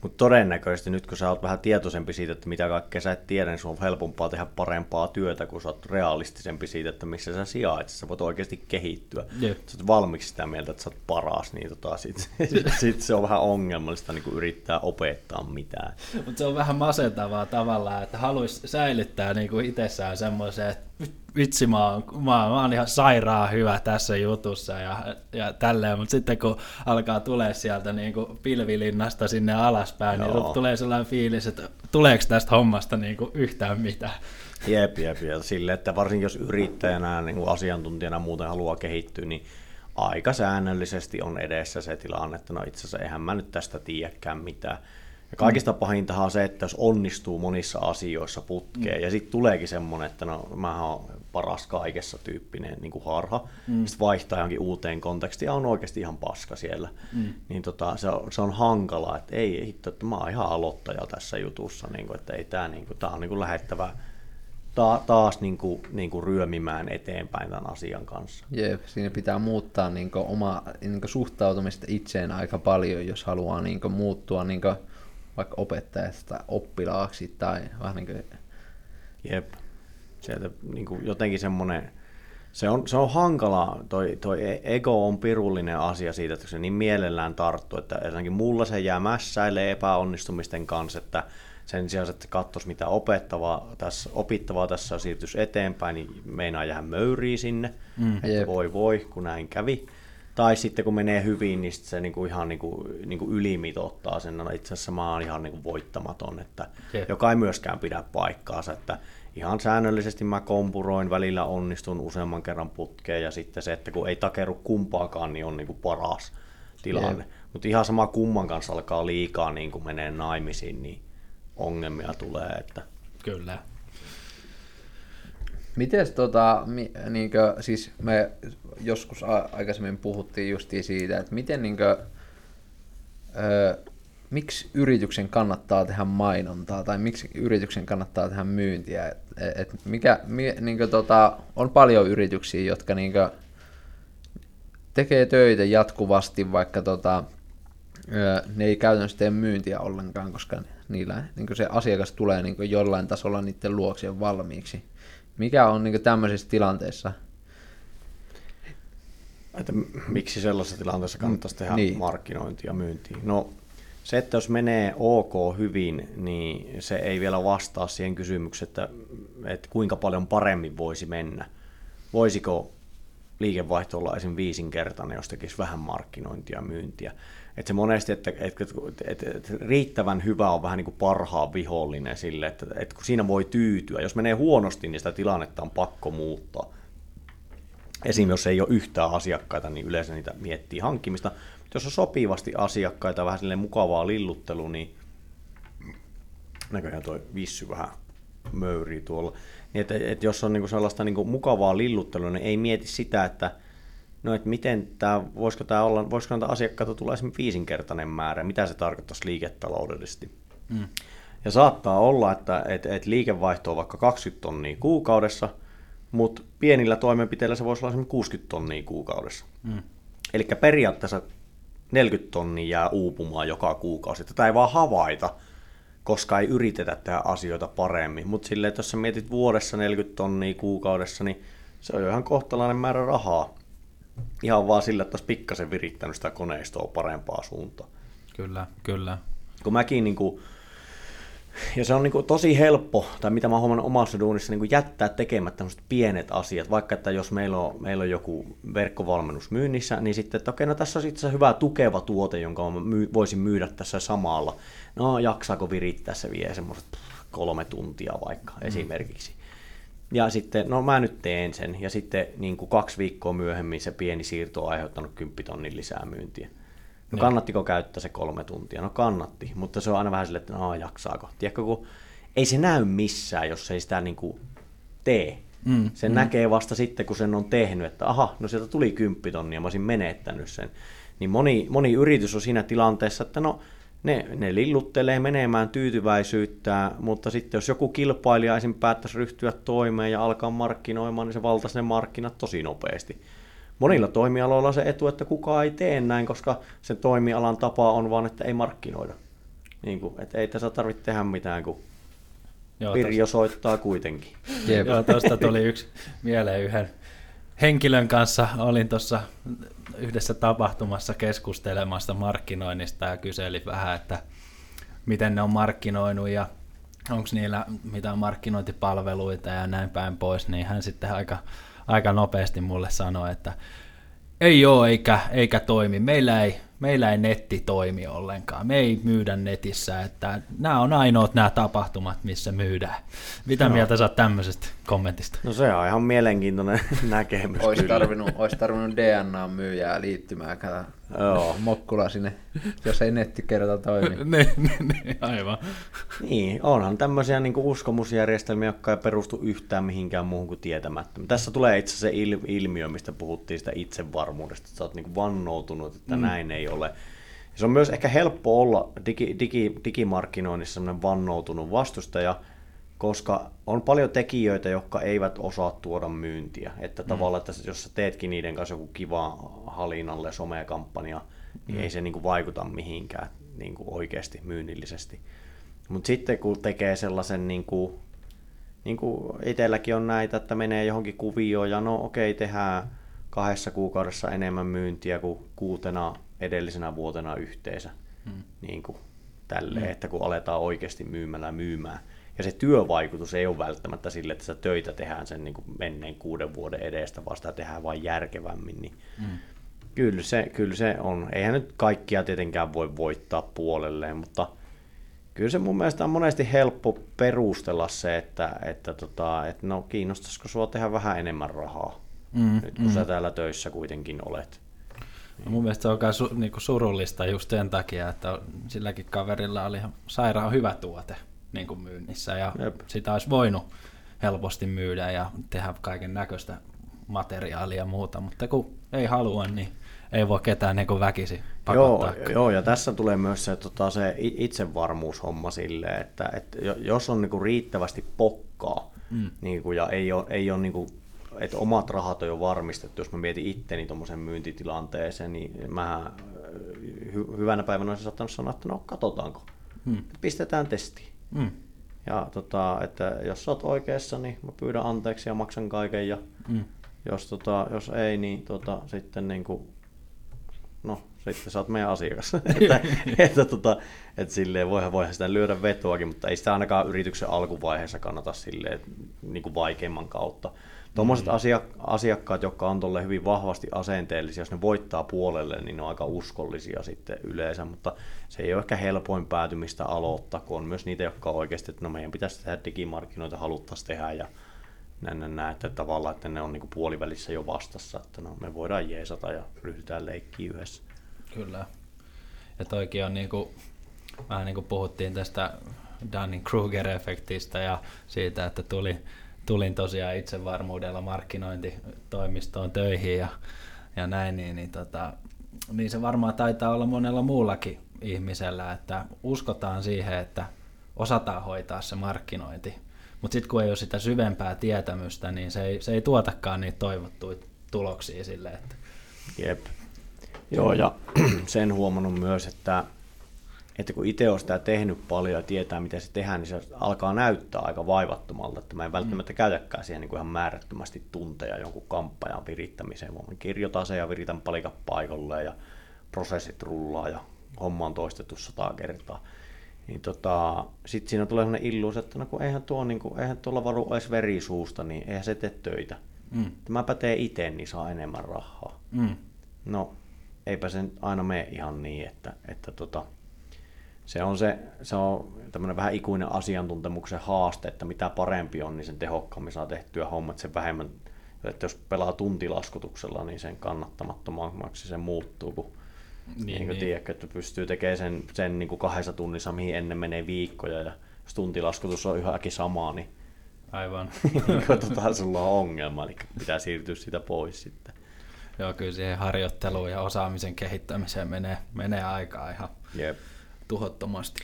Mutta todennäköisesti nyt kun sä oot vähän tietoisempi siitä, että mitä kaikkea sä et tiedä, niin sun on helpompaa tehdä parempaa työtä, kun sä oot realistisempi siitä, että missä sä sijaitset. Sä voit oikeasti kehittyä. Yep. Sä oot valmiiksi sitä mieltä, että sä oot paras, niin tota, sit, sit se on vähän ongelmallista niin yrittää opettaa mitään. Mutta se on vähän masentavaa tavallaan, että haluaisi säilyttää niin kuin itsessään semmoisen, että vitsi mä oon, mä, oon, mä oon ihan sairaan hyvä tässä jutussa ja, ja tälleen, mutta sitten kun alkaa tulee sieltä niin kuin pilvilinnasta sinne alaspäin, niin Joo. niin tulee sellainen fiilis, että tuleeko tästä hommasta niin kuin yhtään mitään. Jep, jep, ja sille, että varsinkin jos yrittäjänä, niin kuin asiantuntijana muuten haluaa kehittyä, niin aika säännöllisesti on edessä se tilanne, että no itse asiassa eihän mä nyt tästä tiedäkään mitään. Ja kaikista pahintahan on se, että jos onnistuu monissa asioissa putkeen, mm. ja sitten tuleekin semmoinen, että no mä oon paras kaikessa tyyppinen niin kuin harha, mm. sitten vaihtaa johonkin uuteen kontekstiin ja on oikeasti ihan paska siellä, mm. niin tota, se, on, se on hankala, että ei, hitto, että mä oon ihan aloittaja tässä jutussa, niin kuin, että ei tää, niin kuin, tää on niin kuin lähettävä ta, taas niin kuin, niin kuin ryömimään eteenpäin tämän asian kanssa. Jep, siinä pitää muuttaa niin kuin, oma niin kuin, suhtautumista itseen aika paljon, jos haluaa niin kuin, muuttua niin kuin, vaikka opettajasta oppilaaksi tai vähän niin kuin... Jep. Sieltä niin kuin jotenkin semmoinen, se on, se on hankalaa, toi, toi e- ego on pirullinen asia siitä, että se niin mielellään tarttuu, että jotenkin mulla se jää mässäille epäonnistumisten kanssa, että sen sijaan, että katsoisi mitä opettavaa tässä, opittavaa tässä siirtyisi eteenpäin, niin meinaa jäädä möyriä sinne, mm. että voi voi, kun näin kävi. Tai sitten kun menee hyvin, niin se niinku ihan niinku, niinku ylimitottaa sen. No itse asiassa mä oon ihan niinku voittamaton, että, joka ei myöskään pidä paikkaansa. Että ihan säännöllisesti mä kompuroin, välillä onnistun useamman kerran putkeen ja sitten se, että kun ei takeru kumpaakaan, niin on niinku paras tilanne. Mutta ihan sama kumman kanssa alkaa liikaa niin kuin menee naimisiin, niin ongelmia tulee. Että... Kyllä. Miten tota, mi, niinkö, siis me joskus a- aikaisemmin puhuttiin justiin siitä, että miten niinkö, ö, miksi yrityksen kannattaa tehdä mainontaa tai miksi yrityksen kannattaa tehdä myyntiä. Et, et mikä, mi, niinkö, tota, on paljon yrityksiä, jotka niinkö, tekee töitä jatkuvasti, vaikka tota, ne ei käytännössä tee myyntiä ollenkaan, koska niillä niin se asiakas tulee niin jollain tasolla niiden luoksien valmiiksi. Mikä on niin tämmöisissä tilanteissa? Että miksi sellaisessa tilanteessa kannattaisi tehdä Niin. markkinointia ja myyntiä? No se, että jos menee ok hyvin, niin se ei vielä vastaa siihen kysymykseen, että, että kuinka paljon paremmin voisi mennä. Voisiko liikevaihto olla esim. viisinkertainen, jos tekisi vähän markkinointia ja myyntiä. Että se monesti, että, että, että, että riittävän hyvä on vähän niin kuin parhaan vihollinen sille, että, että kun siinä voi tyytyä. Jos menee huonosti, niin sitä tilannetta on pakko muuttaa. Esim. jos ei ole yhtään asiakkaita, niin yleensä niitä miettii hankkimista. Jos on sopivasti asiakkaita, vähän silleen mukavaa lilluttelu, niin näköjään toi vissy vähän möyrii tuolla. Niin että, että jos on niinku sellaista niinku mukavaa lilluttelua, niin ei mieti sitä, että no että miten tämä, voisiko tämä olla, voisiko näitä asiakkaita tulla esimerkiksi viisinkertainen määrä, mitä se tarkoittaisi liiketaloudellisesti. Mm. Ja saattaa olla, että, että, että liikevaihto on vaikka 20 tonnia kuukaudessa, mutta pienillä toimenpiteillä se voisi olla esimerkiksi 60 tonnia kuukaudessa. Mm. Eli periaatteessa 40 tonnia jää uupumaan joka kuukausi. Tätä ei vaan havaita, koska ei yritetä tehdä asioita paremmin. Mutta silleen, että jos sä mietit vuodessa 40 tonnia kuukaudessa, niin se on jo ihan kohtalainen määrä rahaa. Ihan vaan sillä, että olisi pikkasen virittänyt sitä koneistoa parempaa suuntaan. Kyllä, kyllä. Kun mäkin niin kuin, ja se on niin kuin tosi helppo, tai mitä mä huomannut omassa duunissa, niin kuin jättää tekemättä tämmöiset pienet asiat, vaikka että jos meillä on, meillä on joku verkkovalmennus myynnissä, niin sitten, että okei, no tässä on itse asiassa hyvä tukeva tuote, jonka mä myy, voisin myydä tässä samalla. No, jaksaako virittää se vie semmoiset kolme tuntia vaikka mm. esimerkiksi. Ja sitten, no mä nyt teen sen, ja sitten niin kuin kaksi viikkoa myöhemmin se pieni siirto on aiheuttanut 10 tonnin lisää myyntiä. No kannattiko käyttää se kolme tuntia? No kannatti, mutta se on aina vähän silleen, että no jaksaako. Tiedätkö, kun ei se näy missään, jos ei sitä niin kuin tee. Mm, sen mm. näkee vasta sitten, kun sen on tehnyt, että aha, no sieltä tuli 10 tonnia, mä olisin menettänyt sen. Niin moni, moni yritys on siinä tilanteessa, että no ne, ne lilluttelee menemään tyytyväisyyttä, mutta sitten jos joku kilpailija esim. päättäisi ryhtyä toimeen ja alkaa markkinoimaan, niin se valtaisi ne markkinat tosi nopeasti. Monilla toimialoilla on se etu, että kukaan ei tee näin, koska sen toimialan tapa on vaan, että ei markkinoida. Niin kuin, että ei tässä tarvitse tehdä mitään, kun Joo, Pirjo soittaa kuitenkin. Jep. Joo, tuosta tuli yksi mieleen yhden henkilön kanssa. Olin tuossa yhdessä tapahtumassa keskustelemassa markkinoinnista ja kyselin vähän, että miten ne on markkinoinut ja onko niillä mitään markkinointipalveluita ja näin päin pois, niin hän sitten aika, aika nopeasti mulle sanoi, että ei ole eikä, eikä toimi. Meillä ei, meillä ei netti toimi ollenkaan. Me ei myydä netissä. Että nämä on ainoat nämä tapahtumat, missä myydään. Mitä no. mieltä sä oot tämmöisestä kommentista? No se on ihan mielenkiintoinen näkemys Olisi kyllä. tarvinnut, olisi tarvinnut DNA-myyjää liittymään, kato, Joo. mokkula sinne, jos ei netti kerta toimi. niin, niin, niin, aivan. Niin, onhan tämmöisiä niin uskomusjärjestelmiä, jotka ei perustu yhtään mihinkään muuhun kuin tietämättä. Tässä tulee itse se il- ilmiö, mistä puhuttiin sitä itsevarmuudesta, että sä oot niin vannoutunut, että mm. näin ei ole. Se on myös ehkä helppo olla digi, digi, digimarkkinoinnissa semmoinen vannoutunut vastustaja, koska on paljon tekijöitä, jotka eivät osaa tuoda myyntiä. Että mm. tavallaan, että jos sä teetkin niiden kanssa joku kiva halinalle somekampanja, niin mm. ei se niin kuin vaikuta mihinkään niin kuin oikeasti myynnillisesti. Mutta sitten kun tekee sellaisen, niin kuin, niin kuin itselläkin on näitä, että menee johonkin kuvioon ja no okei, tehdään kahdessa kuukaudessa enemmän myyntiä kuin kuutena edellisenä vuotena yhteensä. Hmm. Niin kuin tälleen, hmm. että kun aletaan oikeasti myymällä myymään. Ja se työvaikutus ei ole välttämättä sille, että sitä töitä tehdään sen niin kuin menneen kuuden vuoden edestä, vaan sitä tehdään vain järkevämmin. Niin hmm. kyllä, se, kyllä se on. Eihän nyt kaikkia tietenkään voi voittaa puolelleen, mutta kyllä se mun mielestä on monesti helppo perustella se, että, että, tota, että no kiinnostaisiko sua tehdä vähän enemmän rahaa, mm, nyt kun mm. sä täällä töissä kuitenkin olet. No mun mielestä se on kai su, niinku surullista just sen takia, että silläkin kaverilla oli ihan sairaan hyvä tuote niin kuin myynnissä ja Jep. sitä olisi voinut helposti myydä ja tehdä kaiken näköistä materiaalia ja muuta, mutta kun ei halua, niin ei voi ketään niin väkisi joo, joo, ja tässä tulee myös se, tota, se itsevarmuushomma silleen, että, että jos on niin kuin riittävästi pokkaa mm. niin kuin, ja ei ole, ei ole niin kuin, että omat rahat on jo varmistettu, jos mä mietin itteni tuommoisen myyntitilanteeseen, niin mä hy- hyvänä päivänä olisin saattanut sanoa, että no katsotaanko, mm. pistetään testiin. Mm. Ja tota, että jos sä oot oikeassa, niin mä pyydän anteeksi ja maksan kaiken, ja mm. jos, tota, jos ei, niin tota, sitten niin kuin, no sitten sä oot meidän asiakas. että, että, tota, että silleen voihan, voihan sitä lyödä vetoakin, mutta ei sitä ainakaan yrityksen alkuvaiheessa kannata silleen, niin kuin vaikeimman kautta. Tuommoiset mm. asiakkaat, jotka on tolle hyvin vahvasti asenteellisia, jos ne voittaa puolelle, niin ne on aika uskollisia sitten yleensä, mutta se ei ole ehkä helpoin päätymistä aloittaa, kun on myös niitä, jotka on oikeasti, että no meidän pitäisi tehdä digimarkkinoita, haluttaisiin tehdä ja näin, näin, näin, että tavallaan, että ne on niin puolivälissä jo vastassa, että no, me voidaan jeesata ja ryhdytään leikkiä yhdessä. Kyllä. Ja toikin on niin kuin, vähän niin kuin puhuttiin tästä Dunning-Kruger-efektistä ja siitä, että tuli, tulin tosiaan itsevarmuudella markkinointitoimistoon töihin ja, ja näin, niin, niin, tota, niin se varmaan taitaa olla monella muullakin ihmisellä, että uskotaan siihen, että osataan hoitaa se markkinointi, mutta sitten kun ei ole sitä syvempää tietämystä, niin se ei, se ei tuotakaan niitä toivottuja tuloksia sille. Että... Jep. Joo, ja sen huomannut myös, että, että kun itse on sitä tehnyt paljon ja tietää, miten se tehdään, niin se alkaa näyttää aika vaivattomalta, että mä en välttämättä käytäkään siihen niin kuin ihan määrättömästi tunteja jonkun kamppajan virittämiseen, vaan kirjoitan sen ja viritän palikat paikalle ja prosessit rullaa ja homma on toistettu sata kertaa. Niin tota, sitten siinä tulee sellainen illuus, että no kun eihän, tuo, niin kuin, eihän tuolla varu edes verisuusta, niin eihän se tee töitä. Mm. Mä pätee itse, niin saa enemmän rahaa. Mm. No eipä se aina mene ihan niin, että, että tota, se on, se, se on tämmöinen vähän ikuinen asiantuntemuksen haaste, että mitä parempi on, niin sen tehokkaammin saa tehtyä hommat, sen vähemmän, että jos pelaa tuntilaskutuksella, niin sen kannattamattomaksi se muuttuu, kun niin, niin, niin. Tiedätkö, että pystyy tekemään sen, sen niin kuin kahdessa tunnissa, mihin ennen menee viikkoja, ja jos tuntilaskutus on yhäkin sama, niin Aivan. niin tota, sulla on ongelma, eli pitää siirtyä sitä pois sitten. Joo, kyllä siihen harjoitteluun ja osaamisen kehittämiseen menee, menee aikaa ihan Jep. Tuhottomasti.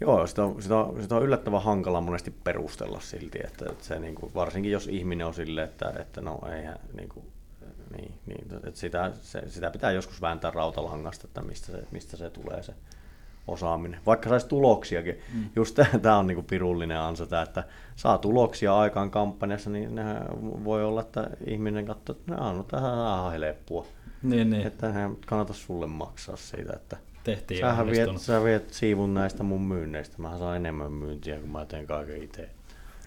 Joo, sitä on, sitä, on, sitä on yllättävän hankala monesti perustella silti, että, että se, niin kuin, varsinkin jos ihminen on silleen, että, että no eihän, niin kuin, niin, niin, että sitä, se, sitä pitää joskus vääntää rautalangasta, että mistä se, mistä se tulee se osaaminen. Vaikka saisi tuloksiakin. Mm. Just tämä on niinku pirullinen ansa, tämä, että saa tuloksia aikaan kampanjassa, niin voi olla, että ihminen katsoo, että no, tähän on helppoa. Niin, niin. Että hän kannata sulle maksaa siitä, että Tehtiin sähän viet, sä viet siivun näistä mun myynneistä. Mä saan enemmän myyntiä, kun mä teen kaiken itse.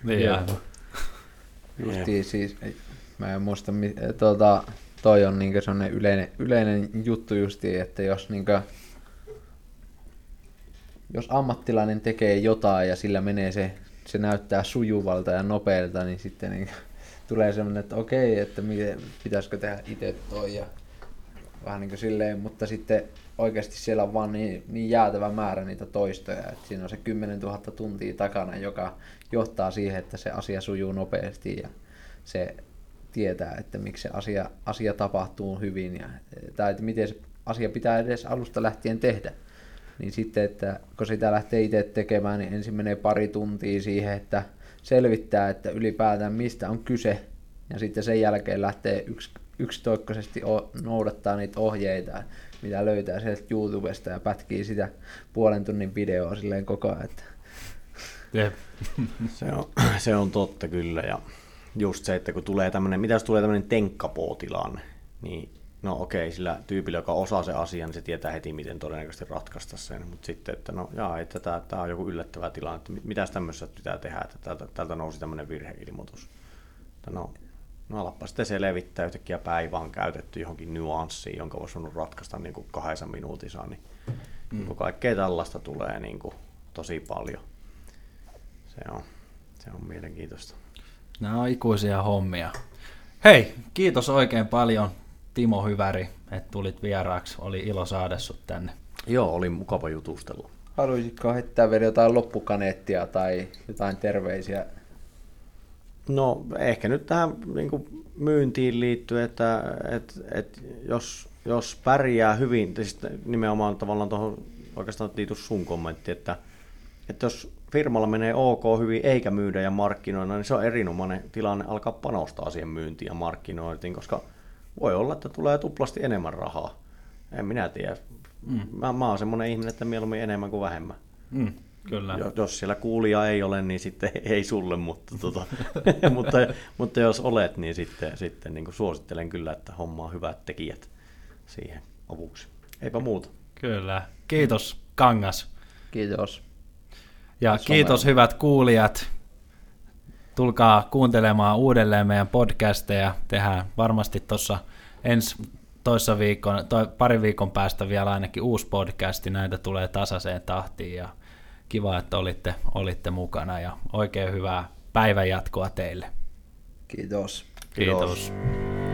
Niin, Justiin siis, mä en muista, tuota, toi on niinku sellainen yleinen, yleinen juttu justiin, että jos niinku jos ammattilainen tekee jotain ja sillä menee se, se näyttää sujuvalta ja nopealta, niin sitten niin tulee semmoinen, että okei, että miten, pitäisikö tehdä itse toi ja vähän niin kuin silleen, mutta sitten oikeasti siellä on vaan niin, niin jäätävä määrä niitä toistoja, että siinä on se 10 000 tuntia takana, joka johtaa siihen, että se asia sujuu nopeasti ja se tietää, että miksi se asia, asia tapahtuu hyvin ja, tai että miten se asia pitää edes alusta lähtien tehdä. Niin sitten, että kun sitä lähtee itse tekemään, niin ensin menee pari tuntia siihen, että selvittää, että ylipäätään mistä on kyse, ja sitten sen jälkeen lähtee yks, yksitoikkoisesti noudattaa niitä ohjeita, mitä löytää sieltä YouTubesta ja pätkii sitä puolen tunnin videoa silleen koko ajan. Että... Jep. se, on, se on totta kyllä, ja just se, että kun tulee tämmöinen, mitä jos tulee tämmöinen tenkkapootilanne, niin no okei, sillä tyypillä, joka osaa se asian, niin se tietää heti, miten todennäköisesti ratkaista sen. Mutta sitten, että no jaa, että tämä, tämä on joku yllättävä tilanne, että mitä tämmöisessä pitää tehdä, että täältä, täältä nousi tämmöinen virheilmoitus. Että no, no alappa sitten se levittää yhtäkkiä päivään käytetty johonkin nyanssiin, jonka voisi voinut ratkaista niin kuin kahdessa minuutissa, niin mm. kaikkea tällaista tulee niin kuin tosi paljon. Se on, se on mielenkiintoista. Nämä on ikuisia hommia. Hei, kiitos oikein paljon Timo Hyväri, että tulit vieraaksi. Oli ilo saada sut tänne. Joo, oli mukava jutustelu. Haluaisitko heittää vielä jotain loppukaneettia tai jotain terveisiä? No ehkä nyt tähän niin kuin myyntiin liittyy, että, että, että jos, jos pärjää hyvin, siis nimenomaan tavallaan tuohon oikeastaan Tiitus sun kommentti, että, että jos firmalla menee ok hyvin eikä myydä ja markkinoida, niin se on erinomainen tilanne alkaa panostaa siihen myyntiin ja markkinointiin, koska voi olla, että tulee tuplasti enemmän rahaa. En minä tiedä. Mm. Mä, mä oon semmoinen ihminen, että mieluummin enemmän kuin vähemmän. Mm, kyllä. Jos siellä kuulija ei ole, niin sitten ei sulle, mutta, tota, mutta, mutta jos olet, niin sitten, sitten niin suosittelen kyllä, että hommaa hyvät tekijät siihen avuksi. Eipä muuta. Kyllä. Kiitos Kangas. Kiitos. Ja Somella. kiitos hyvät kuulijat. Tulkaa kuuntelemaan uudelleen meidän podcasteja. Tehdään varmasti tuossa ensi toissa viikon, toi, pari viikon päästä vielä ainakin uusi podcasti. Näitä tulee tasaiseen tahtiin ja kiva, että olitte, olitte mukana ja oikein hyvää päivänjatkoa teille. Kiitos. Kiitos. Kiitos.